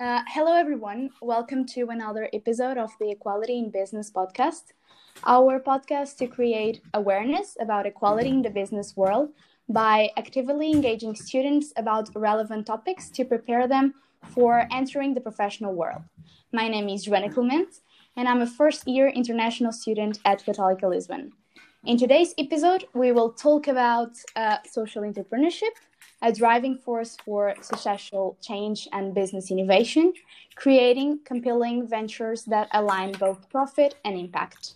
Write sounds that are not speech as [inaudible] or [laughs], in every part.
Uh, hello, everyone. Welcome to another episode of the Equality in Business podcast, our podcast to create awareness about equality in the business world by actively engaging students about relevant topics to prepare them for entering the professional world. My name is Joana Clement, and I'm a first year international student at Católica Lisbon. In today's episode, we will talk about uh, social entrepreneurship a driving force for societal change and business innovation, creating compelling ventures that align both profit and impact.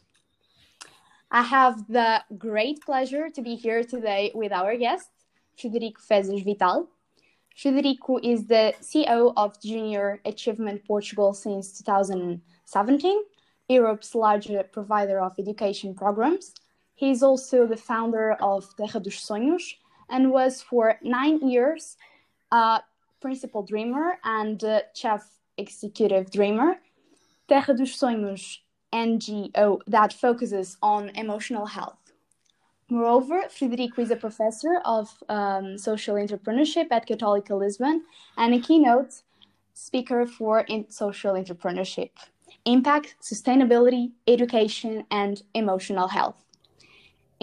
I have the great pleasure to be here today with our guest, Frederico Fezas Vital. Frederico is the CEO of Junior Achievement Portugal since 2017, Europe's largest provider of education programs. He is also the founder of Terra dos Sonhos, and was for nine years a principal dreamer and chief executive dreamer. Terra dos Sonhos NGO that focuses on emotional health. Moreover, Frederico is a professor of um, social entrepreneurship at Católica Lisbon and a keynote speaker for social entrepreneurship, impact, sustainability, education, and emotional health.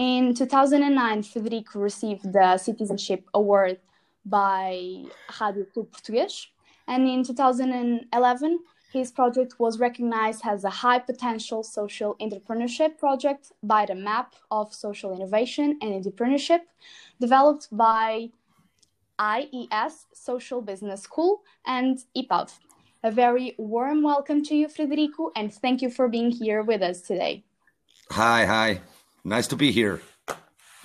In 2009, Frederico received the Citizenship Award by Rádio Clube Português, and in 2011, his project was recognized as a high potential social entrepreneurship project by the MAP of Social Innovation and Entrepreneurship, developed by IES Social Business School and IPAV. A very warm welcome to you, Frederico, and thank you for being here with us today. Hi, hi. Nice to be here. [laughs]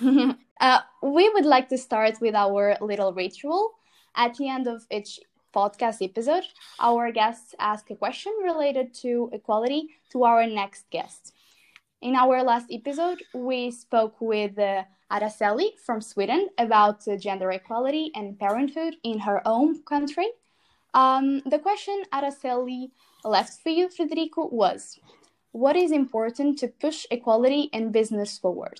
uh, we would like to start with our little ritual. At the end of each podcast episode, our guests ask a question related to equality to our next guest. In our last episode, we spoke with uh, Araceli from Sweden about uh, gender equality and parenthood in her own country. Um, the question Araceli left for you, Frederico, was What is important to push equality in business forward?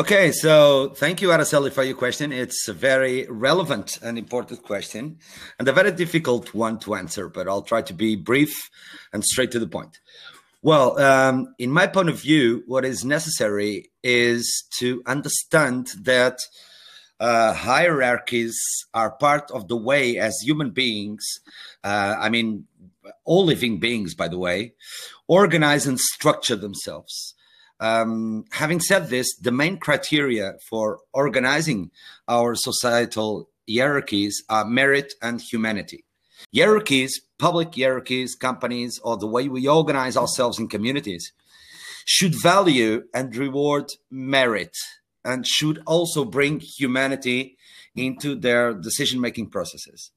Okay, so thank you, Araceli, for your question. It's a very relevant and important question, and a very difficult one to answer, but I'll try to be brief and straight to the point. Well, um, in my point of view, what is necessary is to understand that uh, hierarchies are part of the way as human beings, uh, I mean, all living beings, by the way, organize and structure themselves. Um, having said this, the main criteria for organizing our societal hierarchies are merit and humanity. Hierarchies, public hierarchies, companies, or the way we organize ourselves in communities should value and reward merit and should also bring humanity into their decision making processes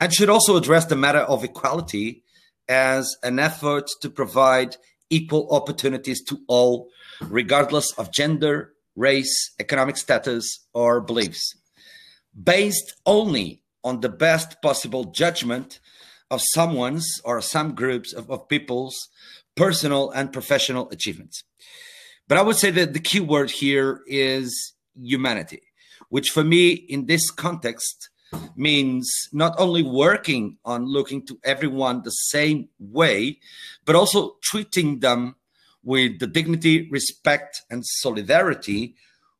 and should also address the matter of equality as an effort to provide equal opportunities to all, regardless of gender, race, economic status, or beliefs, based only on the best possible judgment of someone's or some groups of, of people's personal and professional achievements. But I would say that the key word here is humanity, which for me in this context means not only working on looking to everyone the same way, but also treating them with the dignity, respect, and solidarity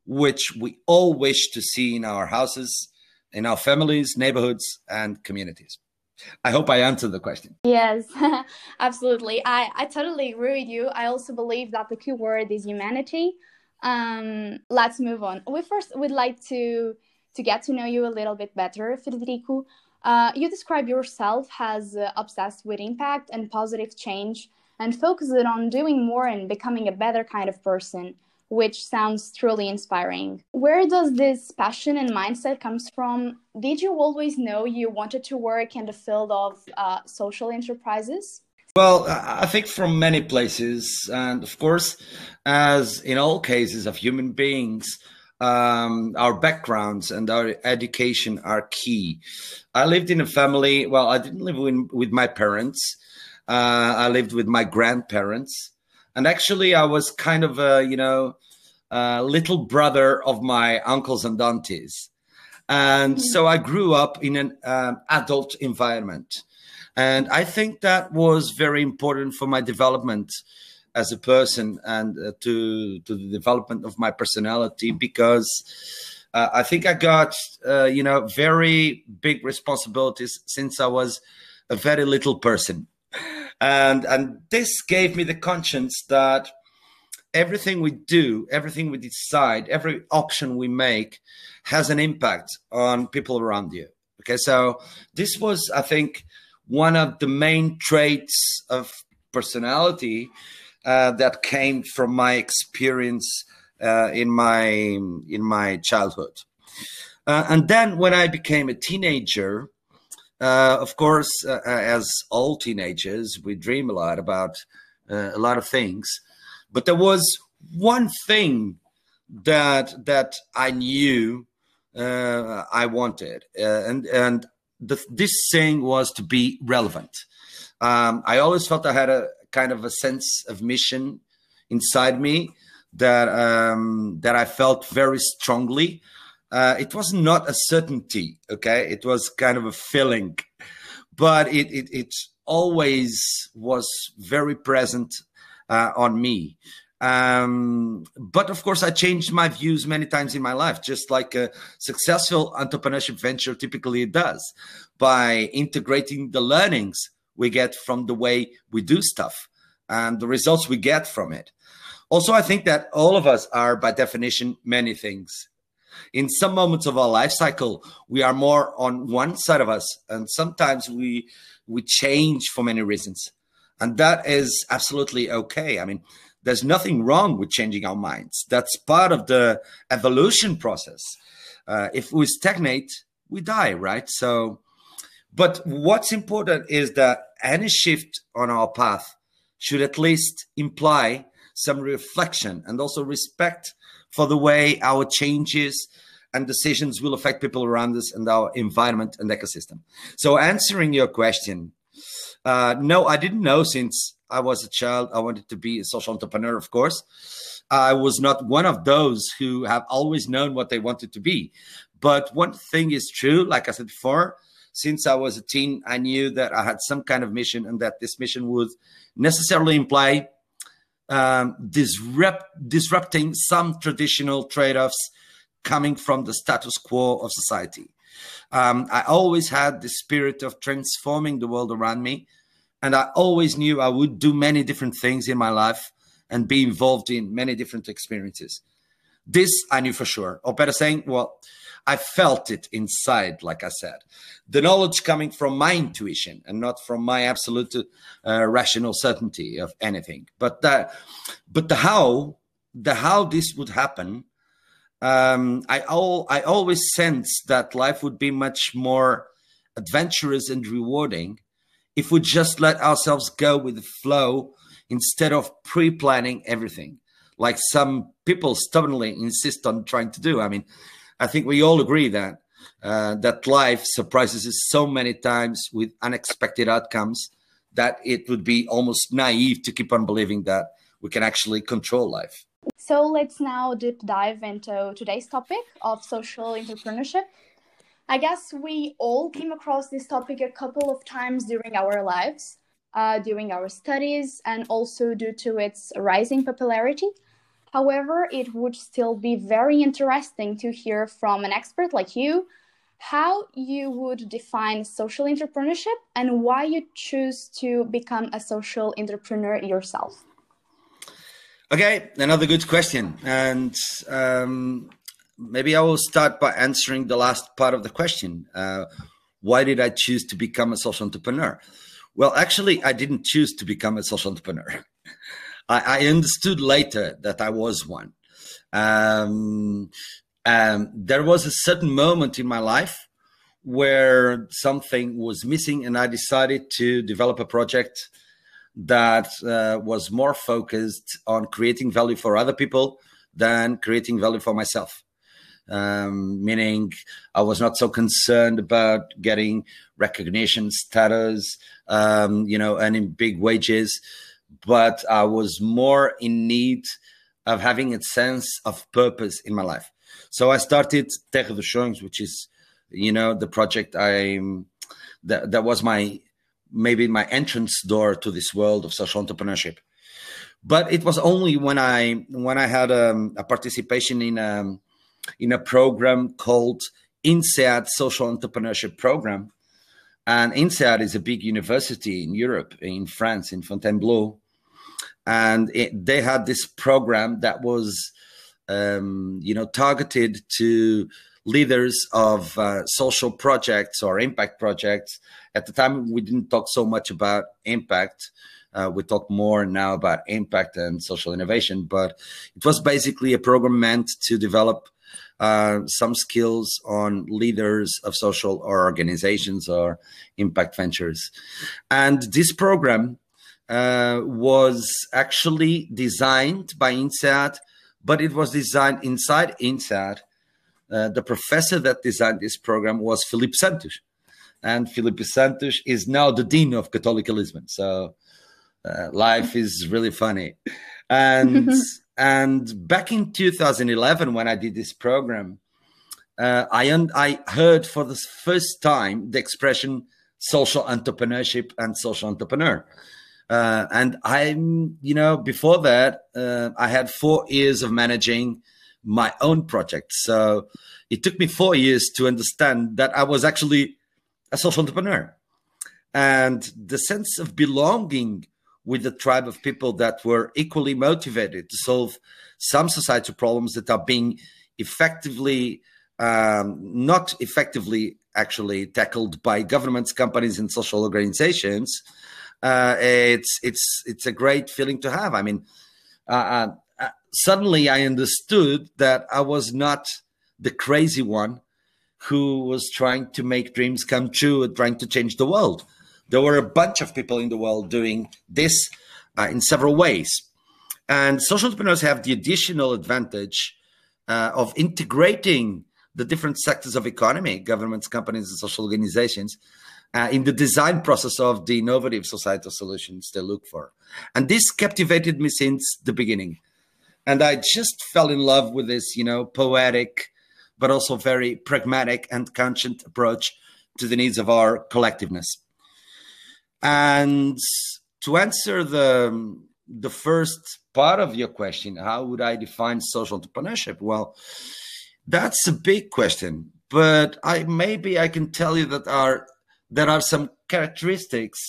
which we all wish to see in our houses, in our families, neighborhoods, and communities. I hope I answered the question. Yes, [laughs] absolutely. I, I totally agree with you. I also believe that the key word is humanity. Um, let's move on. We first would like to to get to know you a little bit better, Federico. Uh, you describe yourself as uh, obsessed with impact and positive change and focused on doing more and becoming a better kind of person, which sounds truly inspiring. Where does this passion and mindset comes from? Did you always know you wanted to work in the field of uh, social enterprises? Well, I think from many places, and of course, as in all cases of human beings, um, our backgrounds and our education are key. I lived in a family. Well, I didn't live in, with my parents. Uh, I lived with my grandparents, and actually, I was kind of a you know a little brother of my uncles and aunties. And mm-hmm. so I grew up in an um, adult environment. And I think that was very important for my development as a person and uh, to, to the development of my personality because uh, I think I got, uh, you know, very big responsibilities since I was a very little person. And, and this gave me the conscience that everything we do, everything we decide, every option we make has an impact on people around you. Okay, so this was, I think, one of the main traits of personality uh, that came from my experience uh, in my in my childhood. Uh, and then when I became a teenager, uh, of course, uh, as all teenagers, we dream a lot about uh, a lot of things. But there was one thing that that I knew uh, I wanted, uh, and and the, this thing was to be relevant. Um, I always felt I had a kind of a sense of mission inside me that um, that I felt very strongly. Uh, it was not a certainty, okay? It was kind of a feeling, but it it, it always was very present uh, on me. Um, but of course, I changed my views many times in my life, just like a successful entrepreneurship venture typically does, by integrating the learnings we get from the way we do stuff and the results we get from it. Also, I think that all of us are, by definition, many things. In some moments of our life cycle, we are more on one side of us, and sometimes we we change for many reasons and that is absolutely okay. I mean, there's nothing wrong with changing our minds. That's part of the evolution process. Uh, if we stagnate, we die, right? So, but what's important is that any shift on our path should at least imply some reflection and also respect for the way our changes and decisions will affect people around us and our environment and ecosystem. So, answering your question, uh, no, I didn't know since I was a child. I wanted to be a social entrepreneur, of course. I was not one of those who have always known what they wanted to be. But one thing is true, like I said before, since I was a teen, I knew that I had some kind of mission and that this mission would necessarily imply um, disrupt, disrupting some traditional trade offs coming from the status quo of society. Um, I always had the spirit of transforming the world around me. And I always knew I would do many different things in my life and be involved in many different experiences. This I knew for sure. Or better saying, well, I felt it inside, like I said. The knowledge coming from my intuition and not from my absolute uh, rational certainty of anything. But the, but the how, the how this would happen um, I all I always sensed that life would be much more adventurous and rewarding if we just let ourselves go with the flow instead of pre-planning everything, like some people stubbornly insist on trying to do. I mean, I think we all agree that uh, that life surprises us so many times with unexpected outcomes that it would be almost naive to keep on believing that we can actually control life. So let's now deep dive into today's topic of social entrepreneurship. I guess we all came across this topic a couple of times during our lives, uh, during our studies, and also due to its rising popularity. However, it would still be very interesting to hear from an expert like you how you would define social entrepreneurship and why you choose to become a social entrepreneur yourself. Okay, another good question. And um, maybe I will start by answering the last part of the question. Uh, why did I choose to become a social entrepreneur? Well, actually, I didn't choose to become a social entrepreneur. I, I, understood later that I was one. Um, um, there was a certain moment in my life where something was missing, and I decided to develop a project that uh, was more focused on creating value for other people than creating value for myself. Um, meaning, I was not so concerned about getting recognition, status, um, you know, earning big wages, but I was more in need of having a sense of purpose in my life. So I started Terra dos Sonhos, which is you know, the project I that that was my maybe my entrance door to this world of social entrepreneurship. But it was only when I when I had um, a participation in a um, in a program called INSEAD Social Entrepreneurship Program. And INSEAD is a big university in Europe, in France, in Fontainebleau. And it, they had this program that was, um, you know, targeted to leaders of uh, social projects or impact projects. At the time, we didn't talk so much about impact. Uh, we talk more now about impact and social innovation, but it was basically a program meant to develop uh, some skills on leaders of social or organizations or impact ventures. And this program uh, was actually designed by INSEAD, but it was designed inside INSEAD. Uh, the professor that designed this program was Filipe Santos. And Filipe Santos is now the dean of Catholic Lisbon. So uh, life is really funny. And [laughs] And back in 2011, when I did this program, uh, I, un- I heard for the first time the expression social entrepreneurship and social entrepreneur. Uh, and I'm, you know, before that, uh, I had four years of managing my own project. So it took me four years to understand that I was actually a social entrepreneur. And the sense of belonging with a tribe of people that were equally motivated to solve some societal problems that are being effectively um, not effectively actually tackled by governments, companies, and social organizations. Uh, it's it's it's a great feeling to have. I mean, uh, uh, uh suddenly I understood that I was not the crazy one who was trying to make dreams come true and trying to change the world there were a bunch of people in the world doing this uh, in several ways. And social entrepreneurs have the additional advantage uh, of integrating the different sectors of economy, governments, companies, and social organizations, uh, in the design process of the innovative societal solutions they look for. And this captivated me since the beginning. And I just fell in love with this, you know, poetic, but also very pragmatic and conscient approach to the needs of our collectiveness. And to answer the the first part of your question, how would I define social entrepreneurship? Well, that's a big question, but I maybe I can tell you that are there are some characteristics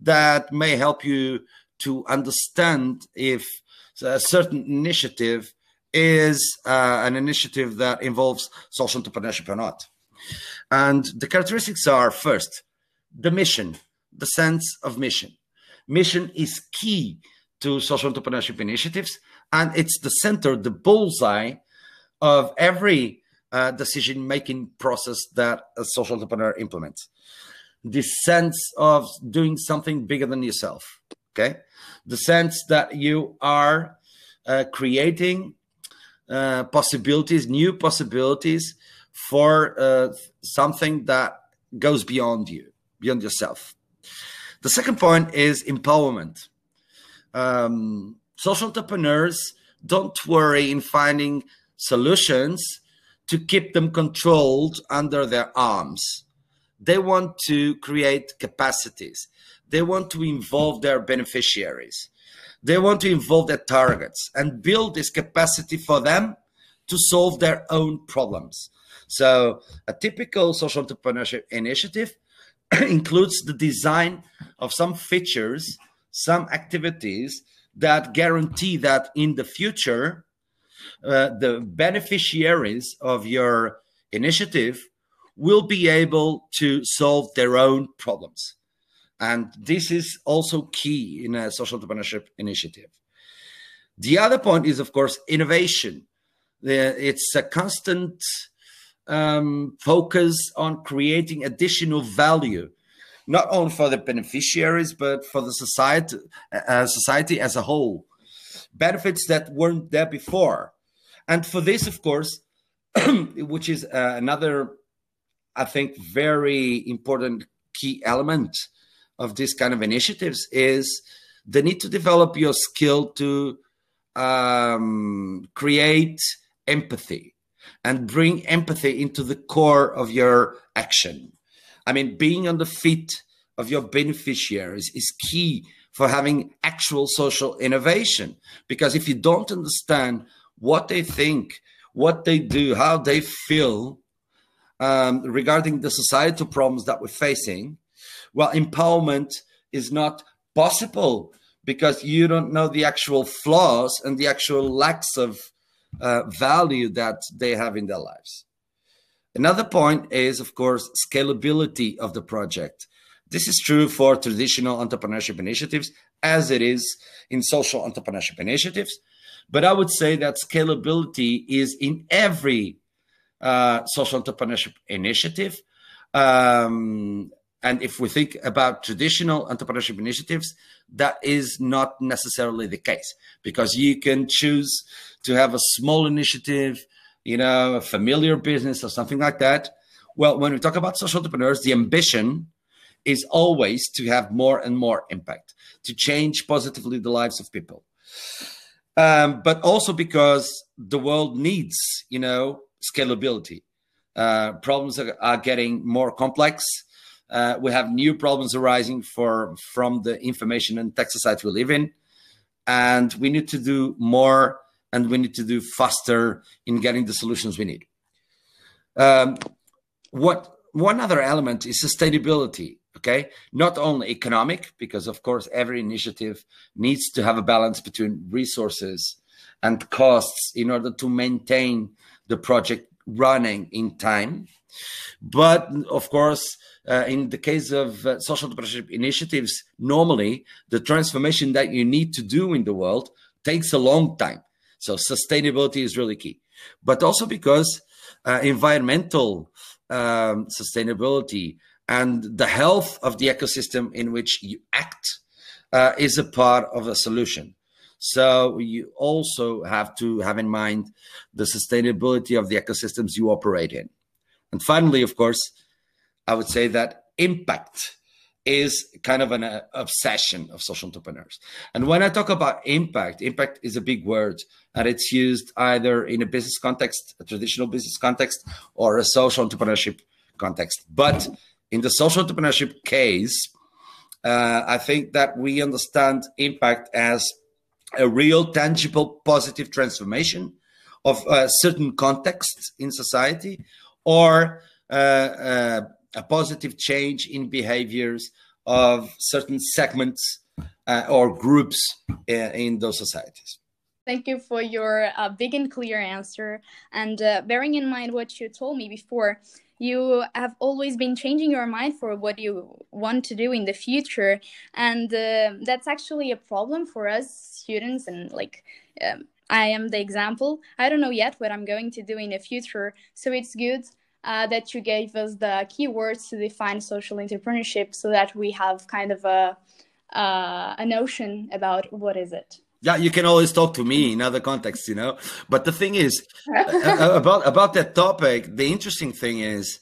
that may help you to understand if a certain initiative is uh, an initiative that involves social entrepreneurship or not. And the characteristics are first, the mission the sense of mission. Mission is key to social entrepreneurship initiatives, and it's the center, the bullseye of every uh, decision making process that a social entrepreneur implements. This sense of doing something bigger than yourself, okay? The sense that you are uh, creating uh, possibilities, new possibilities for uh, something that goes beyond you, beyond yourself. The second point is empowerment. Um, social entrepreneurs don't worry in finding solutions to keep them controlled under their arms. They want to create capacities. They want to involve their beneficiaries. They want to involve their targets and build this capacity for them to solve their own problems. So, a typical social entrepreneurship initiative [clears throat] includes the design of some features, some activities that guarantee that in the future, uh, the beneficiaries of your initiative will be able to solve their own problems. And this is also key in a social entrepreneurship initiative. The other point is, of course, innovation. It's a constant um, focus on creating additional value, not only for the beneficiaries but for the society, uh, society as a whole. Benefits that weren't there before, and for this, of course, [clears throat] which is uh, another, I think, very important key element of this kind of initiatives is the need to develop your skill to um, create empathy and bring empathy into the core of your action. I mean, being on the feet of your beneficiaries is key for having actual social innovation. Because if you don't understand what they think, what they do, how they feel um, regarding the societal problems that we're facing, well, empowerment is not possible because you don't know the actual flaws and the actual lacks of uh, value that they have in their lives. Another point is, of course, scalability of the project. This is true for traditional entrepreneurship initiatives, as it is in social entrepreneurship initiatives. But I would say that scalability is in every uh, social entrepreneurship initiative. Um, and if we think about traditional entrepreneurship initiatives, that is not necessarily the case because you can choose to have a small initiative, you know, a familiar business or something like that. Well, when we talk about social entrepreneurs, the ambition is always to have more and more impact, to change positively the lives of people. Um, but also because the world needs, you know, scalability. Uh, problems are, are, getting more complex. Uh, we have new problems arising for from the information and tech society we live in, and we need to do more and we need to do faster in getting the solutions we need. Um, what one other element is sustainability. Okay, not only economic, because of course every initiative needs to have a balance between resources and costs in order to maintain the project running in time. But of course, uh, in the case of uh, social entrepreneurship initiatives, normally the transformation that you need to do in the world takes a long time. So sustainability is really key, but also because uh, environmental um, sustainability and the health of the ecosystem in which you act uh, is a part of the solution. So you also have to have in mind the sustainability of the ecosystems you operate in. And finally, of course, I would say that impact is kind of an uh, obsession of social entrepreneurs. And when I talk about impact, impact is a big word and it's used either in a business context, a traditional business context, or a social entrepreneurship context. But in the social entrepreneurship case, uh, I think that we understand impact as a real, tangible, positive transformation of a certain context in society or uh, uh, a positive change in behaviors of certain segments uh, or groups uh, in those societies. Thank you for your uh, big and clear answer. And uh, bearing in mind what you told me before, you have always been changing your mind for what you want to do in the future. And uh, that's actually a problem for us students. And like, um, I am the example. I don't know yet what I'm going to do in the future. So it's good uh, that you gave us the keywords to define social entrepreneurship so that we have kind of a, uh, a notion about what is it. Yeah, you can always talk to me in other contexts, you know. But the thing is [laughs] about about that topic. The interesting thing is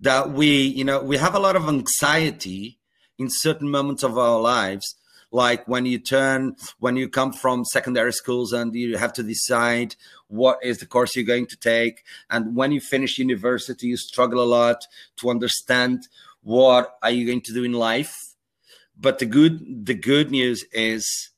that we, you know, we have a lot of anxiety in certain moments of our lives, like when you turn, when you come from secondary schools and you have to decide what is the course you're going to take, and when you finish university, you struggle a lot to understand what are you going to do in life. But the good, the good news is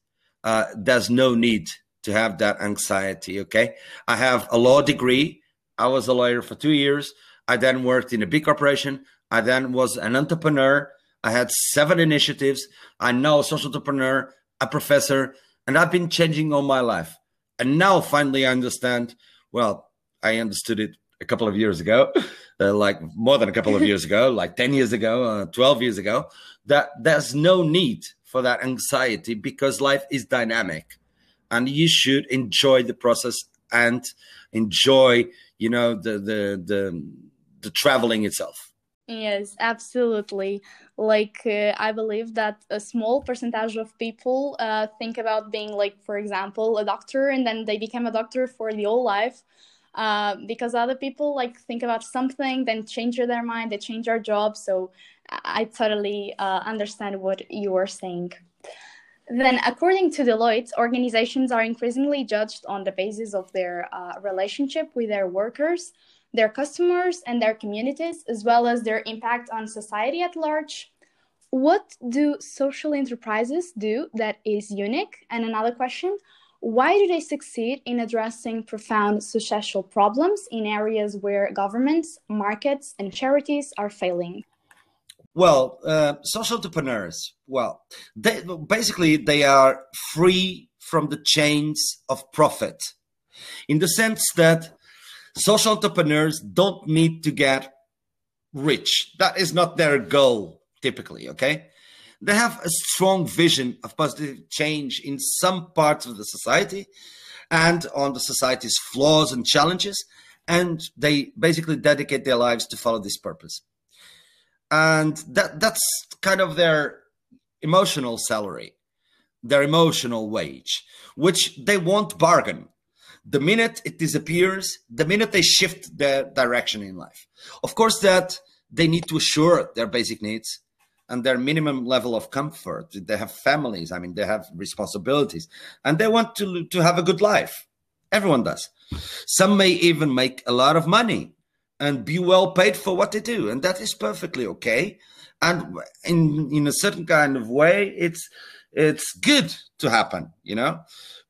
uh, there's no need to have that anxiety. Okay. I have a law degree. I was a lawyer for two years. I then worked in a big corporation. I then was an entrepreneur. I had seven initiatives. I'm now a social entrepreneur, a professor, and I've been changing all my life. And now finally I understand. Well, I understood it a couple of years ago, [laughs] uh, like more than a couple of years ago, like 10 years ago, uh, 12 years ago, that there's no need for that anxiety because life is dynamic and you should enjoy the process and enjoy you know the the the, the traveling itself yes absolutely. Like uh, i believe that a small percentage of people uh, think about being like for example a doctor and then they become a doctor for the whole life. Uh, because other people like think about something then change their mind they change their job. So I totally uh, understand what you are saying. Then, according to Deloitte, organizations are increasingly judged on the basis of their uh, relationship with their workers, their customers, and their communities, as well as their impact on society at large. What do social enterprises do that is unique? And another question why do they succeed in addressing profound social problems in areas where governments, markets, and charities are failing? Well, uh, social entrepreneurs, well, they, basically they are free from the chains of profit in the sense that social entrepreneurs don't need to get rich. That is not their goal typically, okay? They have a strong vision of positive change in some parts of the society and on the society's flaws and challenges. And they basically dedicate their lives to follow this purpose. And that, that's kind of their emotional salary, their emotional wage, which they won't bargain. The minute it disappears, the minute they shift their direction in life. Of course, that they need to assure their basic needs and their minimum level of comfort. They have families. I mean, they have responsibilities, and they want to to have a good life. Everyone does. Some may even make a lot of money and be well paid for what they do, and that is perfectly okay. And in in a certain kind of way, it's it's good to happen. You know,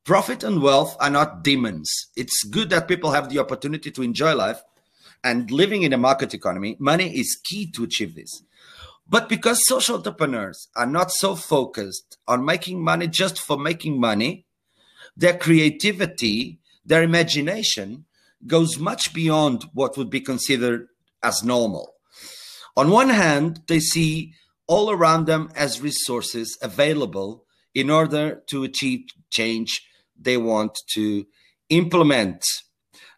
profit and wealth are not demons. It's good that people have the opportunity to enjoy life. And living in a market economy, money is key to achieve this. But because social entrepreneurs are not so focused on making money just for making money, their creativity, their imagination goes much beyond what would be considered as normal. On one hand, they see all around them as resources available in order to achieve change they want to implement.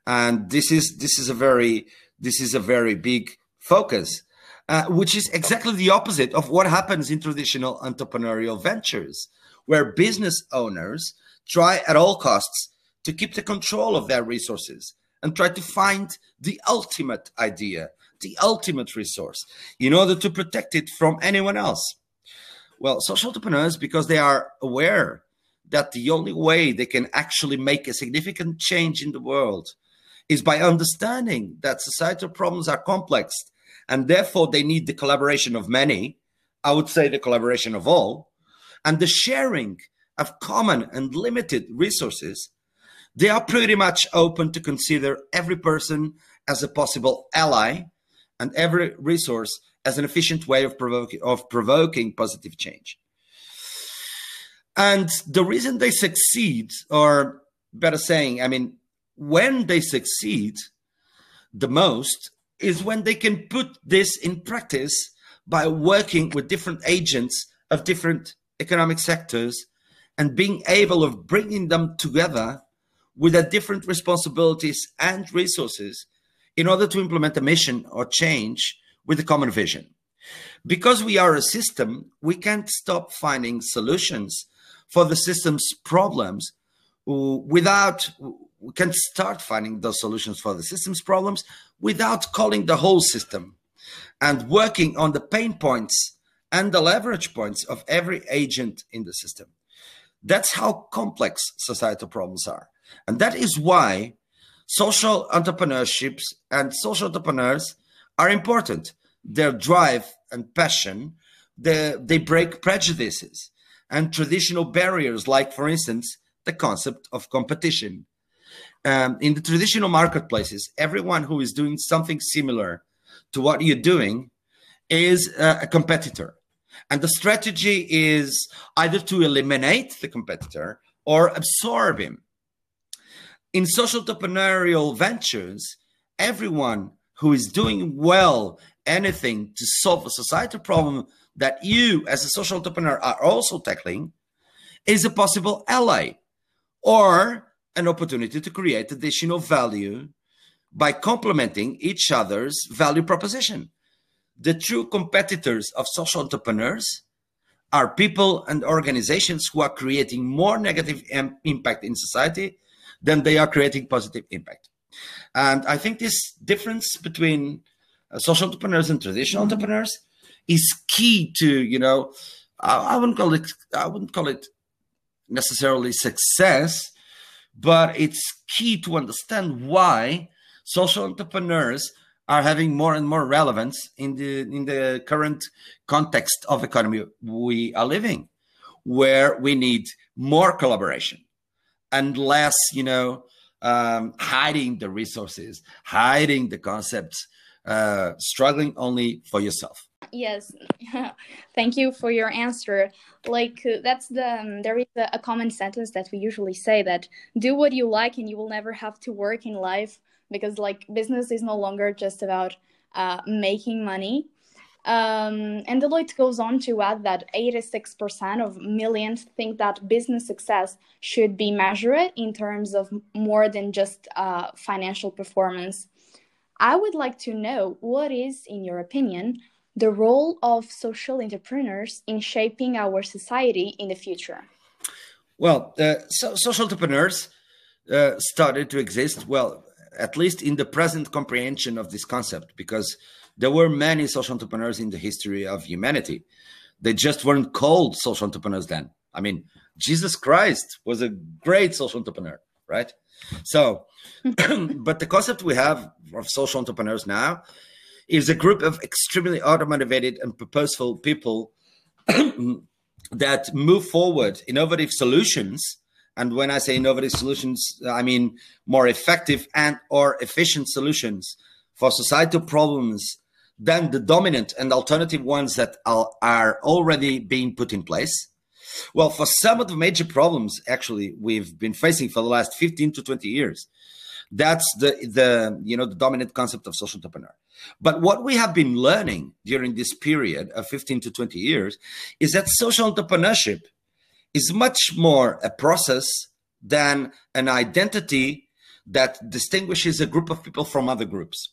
And this is this is a very this is a very big focus uh, which is exactly the opposite of what happens in traditional entrepreneurial ventures, where business owners try at all costs to keep the control of their resources and try to find the ultimate idea, the ultimate resource, in order to protect it from anyone else. Well, social entrepreneurs, because they are aware that the only way they can actually make a significant change in the world is by understanding that societal problems are complex and therefore they need the collaboration of many. I would say the collaboration of all, and the sharing of common and limited resources. They are pretty much open to consider every person as a possible ally and every resource as an efficient way of provoking, of provoking positive change. And the reason they succeed, or better saying, I mean, when they succeed the most, is when they can put this in practice by working with different agents of different economic sectors and being able of bringing them together with their different responsibilities and resources in order to implement a mission or change with a common vision. Because we are a system, we can't stop finding solutions for the system's problems uh, without we can start finding those solutions for the system's problems without calling the whole system and working on the pain points and the leverage points of every agent in the system. That's how complex societal problems are. And that is why social entrepreneurships and social entrepreneurs are important. Their drive and passion, they, they break prejudices and traditional barriers, like, for instance, the concept of competition um, in the traditional marketplaces, everyone who is doing something similar to what you're doing is uh, a competitor. And the strategy is either to eliminate the competitor or absorb him. In social entrepreneurial ventures, everyone who is doing well anything to solve a societal problem that you, as a social entrepreneur, are also tackling is a possible ally or an opportunity to create additional value by complementing each other's value proposition. The true competitors of social entrepreneurs are people and organizations who are creating more negative impact in society than they are creating positive impact. And I think this difference between uh, social entrepreneurs and traditional mm-hmm. entrepreneurs is key to, you know, I, I wouldn't call it, I wouldn't call it necessarily success, but it's key to understand why social entrepreneurs are having more and more relevance in the in the current context of economy we are living, where we need more collaboration and less, you know, um, hiding the resources, hiding the concepts, uh, struggling only for yourself. Yes, [laughs] thank you for your answer. Like uh, that's the um, there is a, a common sentence that we usually say that do what you like and you will never have to work in life because like business is no longer just about uh, making money. Um, and Deloitte goes on to add that 86% of millennials think that business success should be measured in terms of more than just uh, financial performance. I would like to know what is, in your opinion, the role of social entrepreneurs in shaping our society in the future? Well, uh, so social entrepreneurs uh, started to exist, well, at least in the present comprehension of this concept, because there were many social entrepreneurs in the history of humanity. They just weren't called social entrepreneurs then. I mean, Jesus Christ was a great social entrepreneur, right? So, [clears throat] but the concept we have of social entrepreneurs now is a group of extremely automotivated and purposeful people [clears throat] that move forward innovative solutions. And when i say innovative solutions i mean more effective and or efficient solutions for societal problems than the dominant and alternative ones that are, are already being put in place. Well for some of the major problems actually we've been facing for the last 15 to 20 years that's the the you know the dominant concept of social entrepreneur but what we have been learning during this period of 15 to 20 years is that social entrepreneurship is much more a process than an identity that distinguishes a group of people from other groups.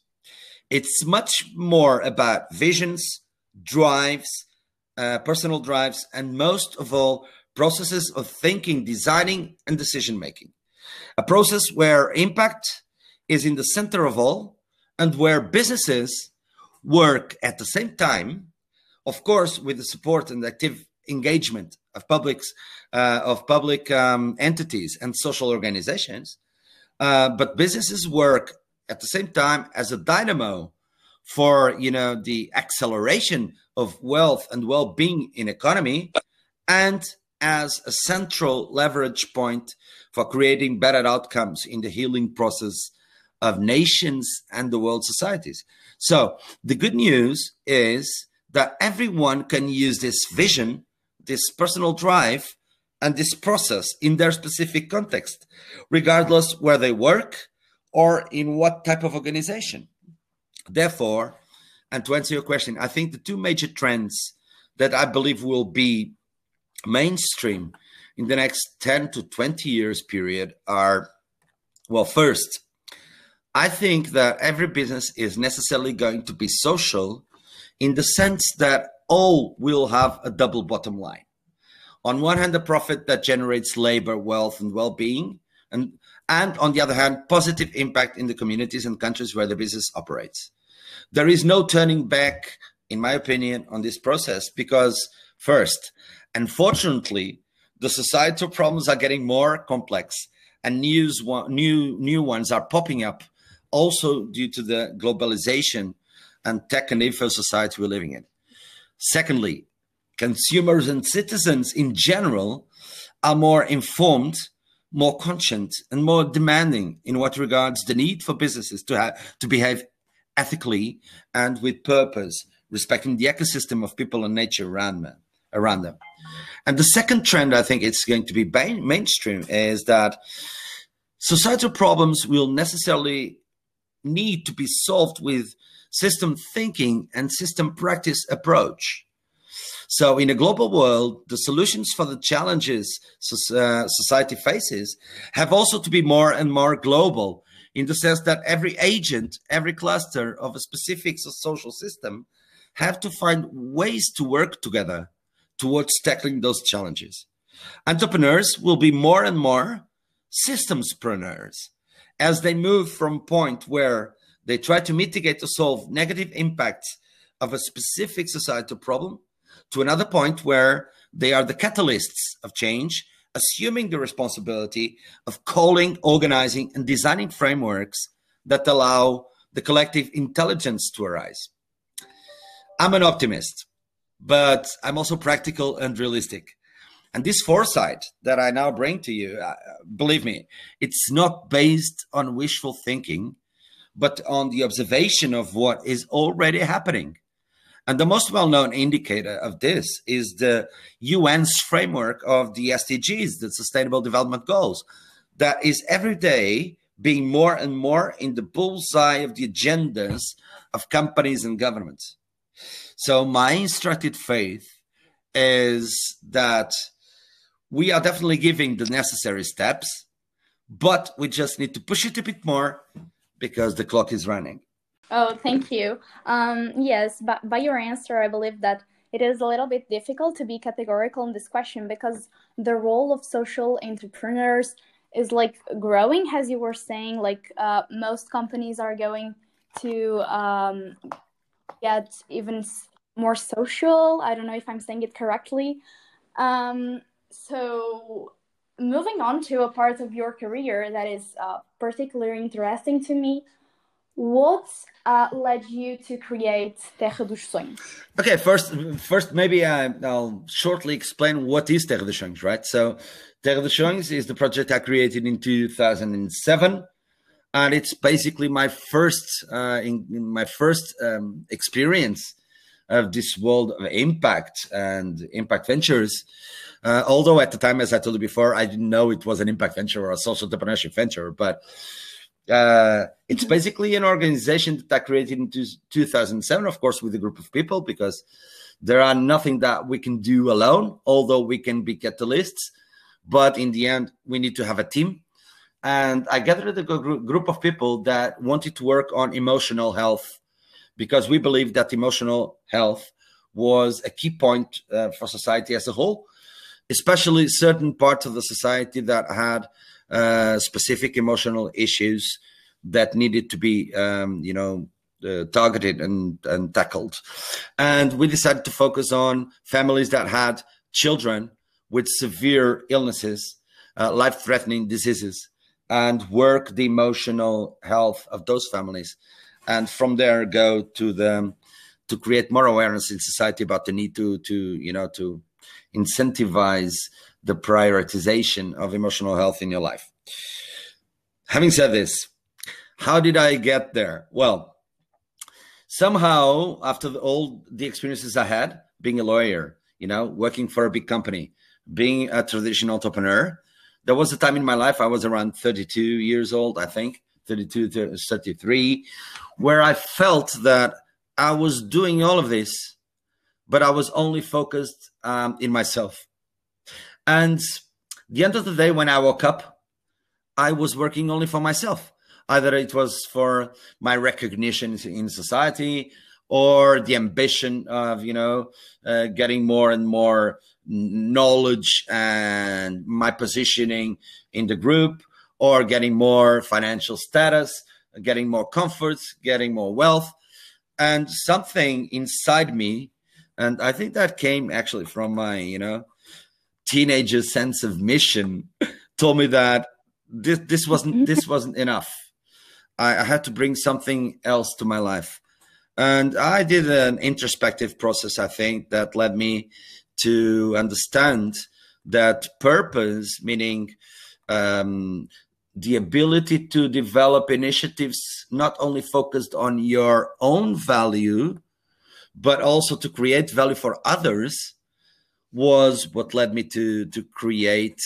It's much more about visions, drives, uh, personal drives, and most of all, processes of thinking, designing, and decision making. A process where impact is in the center of all and where businesses work at the same time, of course, with the support and active engagement of publics, uh, of public um, entities and social organizations. Uh, but businesses work at the same time as a dynamo for you know the acceleration of wealth and well-being in economy and as a central leverage point for creating better outcomes in the healing process of nations and the world societies. So the good news is that everyone can use this vision, this personal drive, and this process in their specific context, regardless where they work or in what type of organization. Therefore, and to answer your question, I think the two major trends that I believe will be mainstream in the next 10 to 20 years period are well, first, I think that every business is necessarily going to be social in the sense that all will have a double bottom line. On one hand, a profit that generates labor, wealth, and well being, and, and on the other hand, positive impact in the communities and countries where the business operates. There is no turning back, in my opinion, on this process because, first, unfortunately, the societal problems are getting more complex and news, new, new ones are popping up also due to the globalization and tech and info society we're living in. Secondly, consumers and citizens in general are more informed, more conscious, and more demanding in what regards the need for businesses to have to behave ethically and with purpose, respecting the ecosystem of people and nature around them. Around them. And the second trend I think it's going to be mainstream is that societal problems will necessarily need to be solved with system thinking and system practice approach. So, in a global world, the solutions for the challenges uh, society faces have also to be more and more global in the sense that every agent, every cluster of a specific social system have to find ways to work together towards tackling those challenges. Entrepreneurs will be more and more systemspreneurs as they move from point where they try to mitigate or solve negative impacts of a specific societal problem to another point where they are the catalysts of change assuming the responsibility of calling, organizing, and designing frameworks that allow the collective intelligence to arise. I'm an optimist, but I'm also practical and realistic. And this foresight that I now bring to you, uh, believe me, it's not based on wishful thinking, but on the observation of what is already happening. And the most well known indicator of this is the UN's framework of the SDGs, the Sustainable Development Goals, that is every day being more and more in the bullseye of the agendas of companies and governments. So, my instructed faith is that we are definitely giving the necessary steps, but we just need to push it a bit more because the clock is running. Oh, thank you. Um, yes, but by your answer, I believe that it is a little bit difficult to be categorical in this question because the role of social entrepreneurs is like growing, as you were saying. Like uh, most companies are going to um, get even more social. I don't know if I'm saying it correctly. Um, so moving on to a part of your career that is uh, particularly interesting to me what uh, led you to create Terra dos Sonhos? Okay, first, first maybe I, will shortly explain what is Terra dos Sonhos, right? So, Terra dos Sonhos is the project I created in 2007, and it's basically my first, uh, in, in my first um, experience of this world of impact and impact ventures. Uh, although at the time, as I told you before, I didn't know it was an impact venture or a social entrepreneurship venture, but uh, it's mm-hmm. basically an organization that I created in 2007, of course, with a group of people, because there are nothing that we can do alone, although we can be catalysts. But in the end, we need to have a team. And I gathered a group of people that wanted to work on emotional health because we believe that emotional health was a key point uh, for society as a whole, especially certain parts of the society that had uh, specific emotional issues that needed to be, um, you know, uh, targeted and, and tackled. And we decided to focus on families that had children with severe illnesses, uh, life threatening diseases, and work the emotional health of those families. And from there, go to the to create more awareness in society about the need to to you know to incentivize the prioritization of emotional health in your life. Having said this, how did I get there? Well, somehow after the, all the experiences I had, being a lawyer, you know, working for a big company, being a traditional entrepreneur, there was a time in my life, I was around 32 years old, I think, 32, 33, where I felt that I was doing all of this, but I was only focused um, in myself. And the end of the day, when I woke up, I was working only for myself. Either it was for my recognition in society or the ambition of, you know, uh, getting more and more knowledge and my positioning in the group or getting more financial status, getting more comforts, getting more wealth. And something inside me, and I think that came actually from my, you know, teenager sense of mission [laughs] told me that this this wasn't this wasn't enough. I, I, had to bring something else to my life, and I did an introspective process. I think that led me to understand that purpose, meaning um, the ability to develop initiatives not only focused on your own value, but also to create value for others was what led me to to create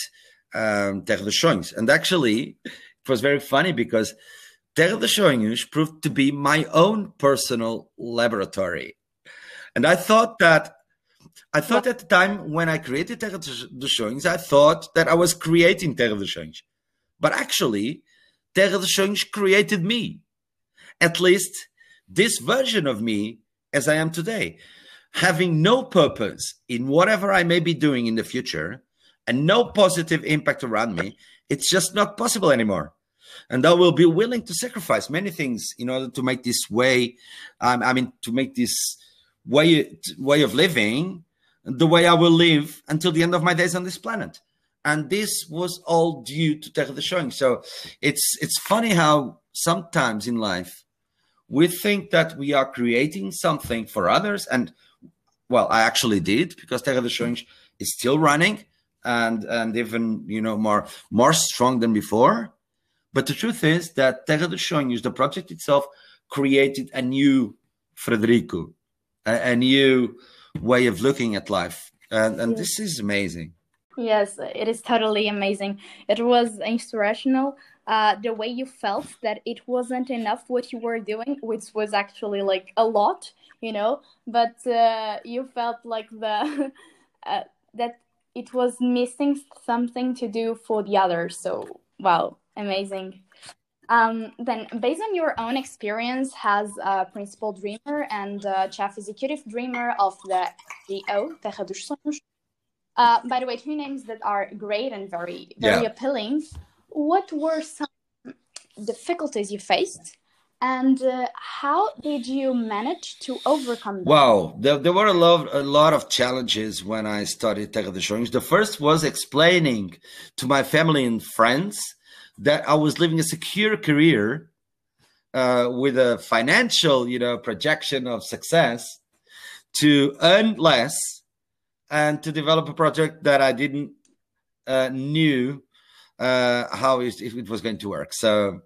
um, Sonhos. And actually, it was very funny because Terra dos Sonhos proved to be my own personal laboratory. And I thought that I thought at the time when I created Terra dos Sonhos, I thought that I was creating Terra dos Sonhos. But actually, Terra dos Sonhos created me. At least this version of me as I am today having no purpose in whatever I may be doing in the future and no positive impact around me, it's just not possible anymore. And I will be willing to sacrifice many things in order to make this way, um, I mean, to make this way way of living the way I will live until the end of my days on this planet. and this was all due to Terra dos Sonhos. So it's it's funny how sometimes in life we think that we are creating something for others, and well, I actually did because Terra dos Sonhos is still running and and even you know more more strong than before. But the truth is that Terra dos Sonhos, the project itself, created a new Frederico, a, a new way of looking at life, and and yes. this is amazing. Yes, it is totally amazing. It was inspirational. Uh, the way you felt that it wasn't enough what you were doing, which was actually like a lot, you know, but uh, you felt like the [laughs] uh, that it was missing something to do for the others. So wow, amazing. Um, then, based on your own experience as a principal dreamer and chief executive dreamer of the CEO, uh, by the way, two names that are great and very, very yeah. appealing. What were some difficulties you faced, and uh, how did you manage to overcome them? Wow, there, there were a lot, a lot of challenges when I started Terra dos Sonhos. The first was explaining to my family and friends that I was living a secure career uh, with a financial, you know, projection of success to earn less and to develop a project that I didn't uh, knew uh, how it, it, was going to work. So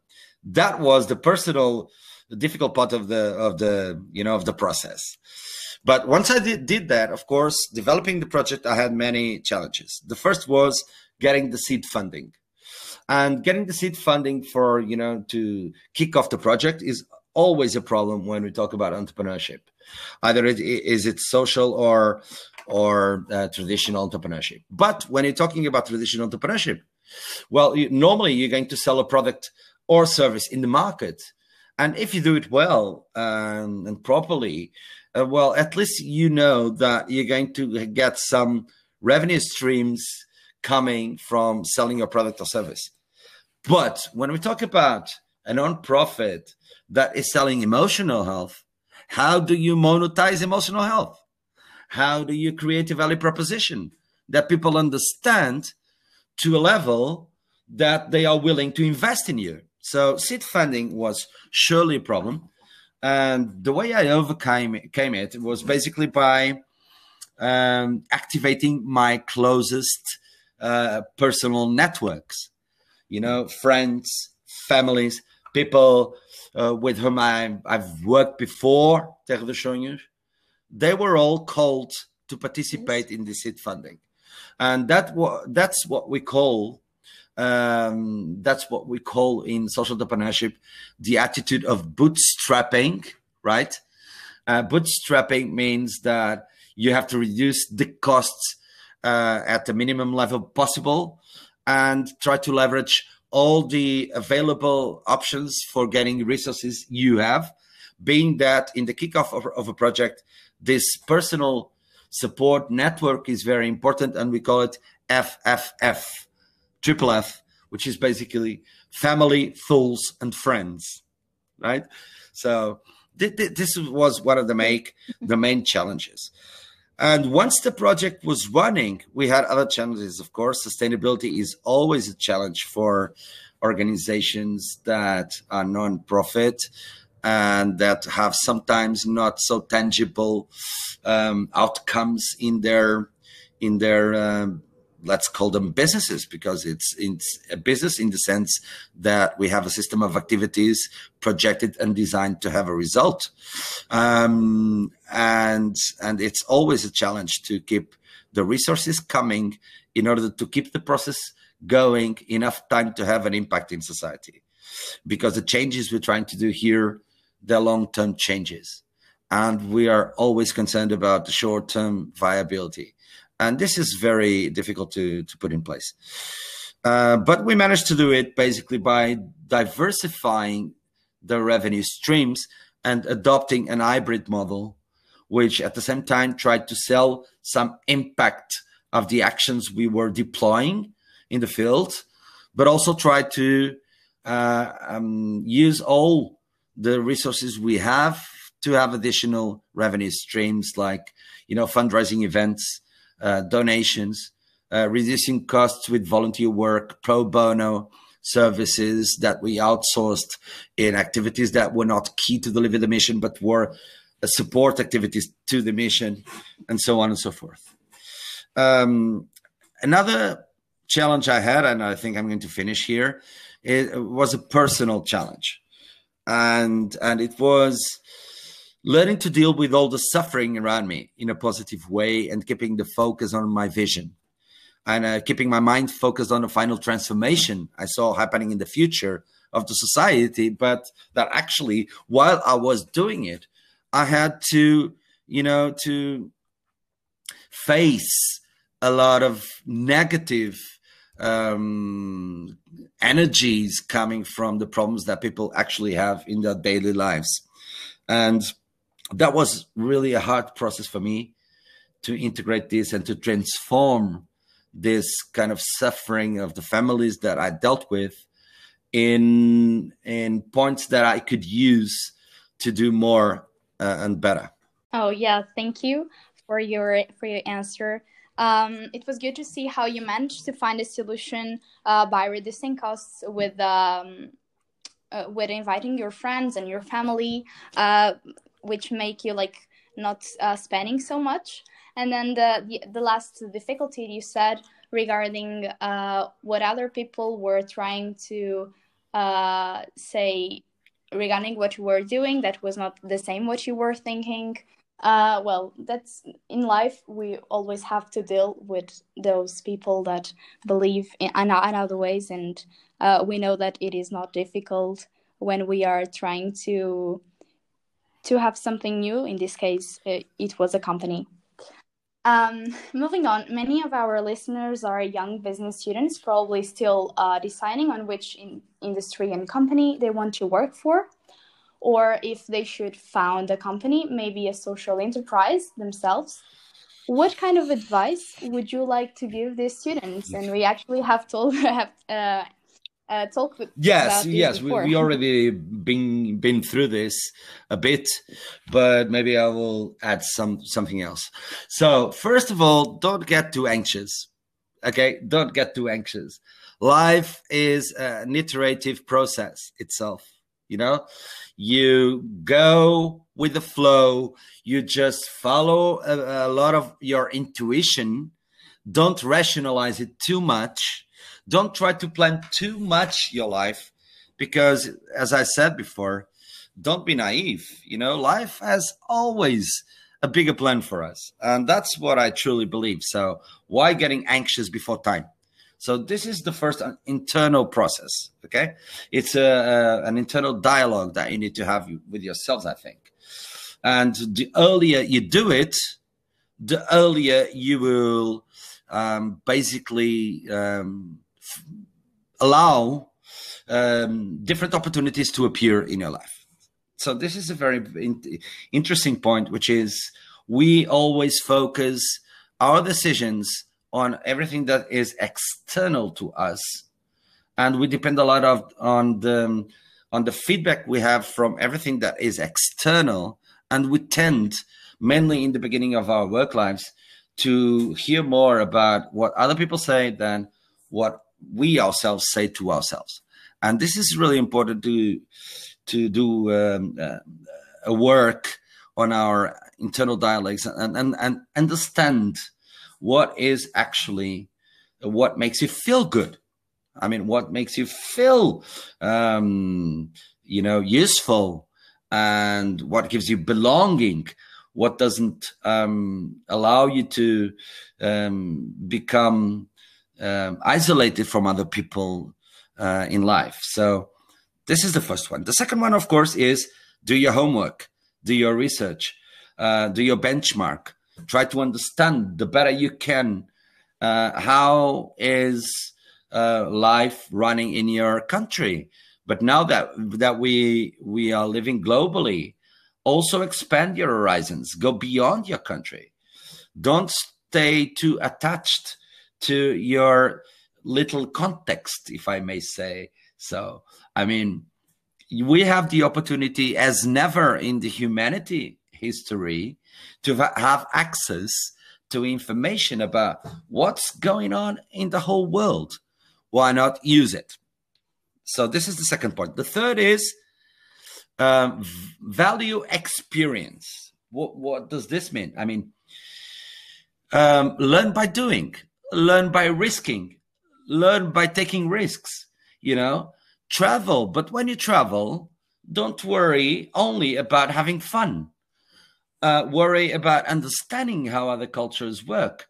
that was the personal, difficult part of the of the you know of the process. But once I did, did that, of course, developing the project, I had many challenges. The first was getting the seed funding, and getting the seed funding for you know to kick off the project is always a problem when we talk about entrepreneurship. Either it, is it social or or uh, traditional entrepreneurship. But when you're talking about traditional entrepreneurship, well, you, normally you're going to sell a product or service in the market. And if you do it well um, and properly, uh, well, at least you know that you're going to get some revenue streams coming from selling your product or service. But when we talk about a non-profit that is selling emotional health, how do you monetize emotional health? How do you create a value proposition that people understand to a level that they are willing to invest in you? So seed funding was surely a problem. And the way I overcame it was basically by um, activating my closest uh, personal networks, you know, friends, families, people uh, with whom I, have worked before, Terra dos Sonhos, they were all called to participate in the seed funding, and that that's what we call um, that's what we call in social entrepreneurship the attitude of bootstrapping, right? Uh, bootstrapping means that you have to reduce the costs uh, at the minimum level possible and try to leverage all the available options for getting resources you have. Being that in the kickoff of, of a project, this personal support network is very important, and we call it FFF, triple F, which is basically family, fools, and friends, right? So th- th- this was one of the make the main challenges. And once the project was running, we had other challenges. Of course, sustainability is always a challenge for organizations that are non-profit and that have sometimes not so tangible um, outcomes in their in their um, let's call them businesses because it's it's a business in the sense that we have a system of activities projected and designed to have a result um, and and it's always a challenge to keep the resources coming in order to keep the process going enough time to have an impact in society because the changes we're trying to do here they're long-term changes. And we are always concerned about the short-term viability. And this is very difficult to, to put in place. Uh, but we managed to do it basically by diversifying the revenue streams and adopting an hybrid model, which at the same time tried to sell some impact of the actions we were deploying in the field, but also tried to uh, um, use all the resources we have to have additional revenue streams like you know fundraising events uh, donations uh, reducing costs with volunteer work, pro bono services that we outsourced in activities that were not key to deliver the mission, but were support activities to the mission, and so on and so forth. Um, another challenge I had, and I think I'm going to finish here, it was a personal challenge, and and it was learning to deal with all the suffering around me in a positive way and keeping the focus on my vision and uh, keeping my mind focused on the final transformation I saw happening in the future of the society. But that actually, while I was doing it, I had to, you know, to face a lot of negative um, energies coming from the problems that people actually have in their daily lives. And that was really a hard process for me to integrate this and to transform this kind of suffering of the families that I dealt with in in points that I could use to do more uh, and better. Oh yeah, thank you for your for your answer. Um, it was good to see how you managed to find a solution uh, by reducing costs with um, uh, with inviting your friends and your family, uh, which make you like not uh, spending so much. And then the, the, the last difficulty you said regarding uh, what other people were trying to uh, say regarding what you were doing that was not the same what you were thinking. Uh, well, that's in life. We always have to deal with those people that believe in, in other ways, and uh, we know that it is not difficult when we are trying to to have something new. In this case, it, uh, it was a company. Um, moving on, many of our listeners are young business students, probably still uh, deciding on which in industry and company they want to work for, or if they should found a company, maybe a social enterprise themselves. What kind of advice would you like to give these students? And we actually have told [laughs] have uh, uh, talk with yes yes we, we [laughs] already been been through this a bit but maybe i will add some something else. So first of all don't get too anxious okay? Don't get too anxious. Life is an iterative process itself you know? You go with the flow you just follow a, a lot of your intuition. Don't rationalize it too much don't try to plan too much your life because, as I said before, don't be naive. You know, life has always a bigger plan for us. And that's what I truly believe. So, why getting anxious before time? So, this is the first internal process. Okay. It's a, a, an internal dialogue that you need to have with yourselves, I think. And the earlier you do it, the earlier you will um, basically um, allow um, different opportunities to appear in your life. So this is a very in interesting point, which is we always focus our decisions on everything that is external to us, and we depend a lot of on the on the feedback we have from everything that is external, and we tend mainly in the beginning of our work lives to hear more about what other people say than what we ourselves say to ourselves. And this is really important to to do um, uh, a work on our internal dialogues and, and, and understand what is actually what makes you feel good. I mean, what makes you feel, um, you know, useful, and what gives you belonging. What doesn't um, allow you to um, become um, isolated from other people uh, in life. So this is the first one. The second one, of course, is do your homework, do your research, uh, do your benchmark. Try to understand the better you can uh, how is uh, life running in your country. But now that that we we are living globally, also expand your horizons. Go beyond your country. Don't stay too attached to your little context, if I may say so. I mean, we have the opportunity, as never in the humanity history, to have access to information about what's going on in the whole world, why not use it? So this is the second point. The third is um, value experience. What what does this mean? I mean, um, learn by doing, learn by risking, learn by taking risks. You know, travel. But when you travel, don't worry only about having fun. Uh, worry about understanding how other cultures work.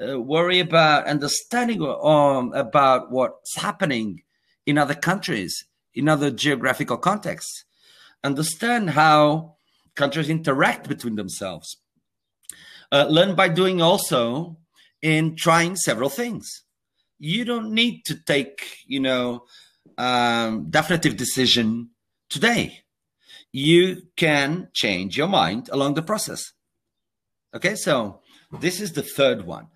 Uh, worry about understanding um, about what's happening in other countries, in other geographical contexts. Understand how countries interact between themselves. Uh, learn by doing also in trying several things. You don't need to take, you know, um, definitive decision today. You can change your mind along the process. Okay, so this is the third one.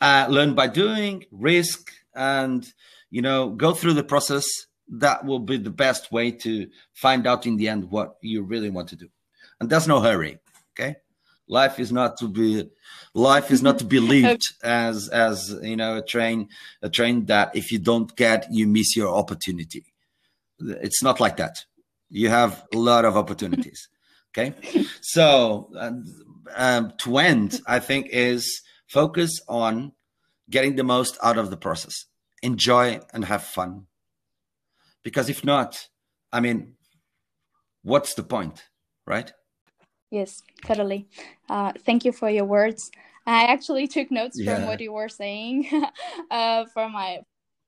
Uh, learn by doing, risk, and you know, go through the process. That will be the best way to find out in the end what you really want to do. And there's no hurry. Okay, life is not to be life is not to be [laughs] lived as as you know a train a train that if you don't get you miss your opportunity. It's not like that. You have a lot of opportunities. [laughs] Okay, so um, to end, I think is focus on getting the most out of the process enjoy and have fun. Because if not, I mean, what's the point, right? Yes, totally. Uh, thank you for your words. I actually took notes yeah. from what you were saying [laughs] uh, from my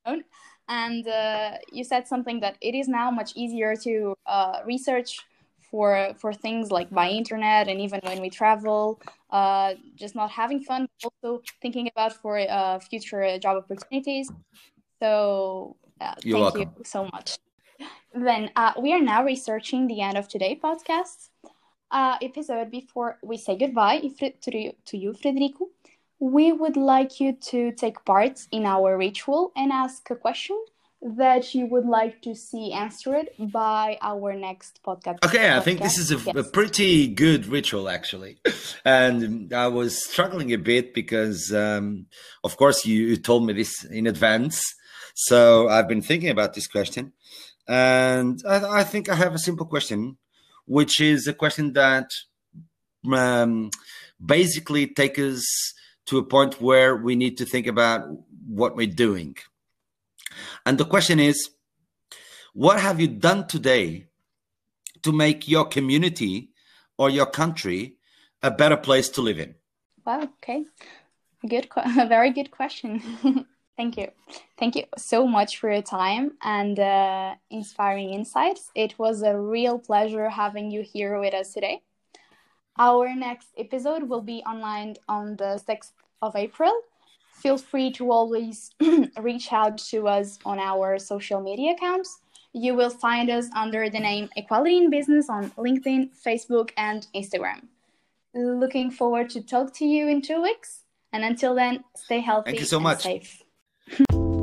phone. And uh, you said something that it is now much easier to uh, research for for things like by internet and even when we travel uh, just not having fun but also thinking about for uh, future job opportunities so uh, thank welcome. you so much then uh, we are now researching the end of today podcast uh, episode before we say goodbye to you, to you frederico we would like you to take part in our ritual and ask a question that you would like to see answered by our next podcast. Okay, I think this is a, yes. a, pretty good ritual, actually. [laughs] And I was struggling a bit because, um, of course, you, you, told me this in advance. So I've been thinking about this question. And I, I think I have a simple question, which is a question that um, basically takes us to a point where we need to think about what we're doing and the question is, what have you done today to make your community or your country a better place to live in? Wow, okay. Good, [laughs] a very good question. [laughs] Thank you. Thank you so much for your time and uh, inspiring insights. It was a real pleasure having you here with us today. Our next episode will be online on the 6th of April feel free to always [clears throat] reach out to us on our social media accounts. You will find us under the name Equality in Business on LinkedIn, Facebook, and Instagram. Looking forward to talk to you in two weeks. And until then, stay healthy. Thank you so much. Safe. 哼 [laughs]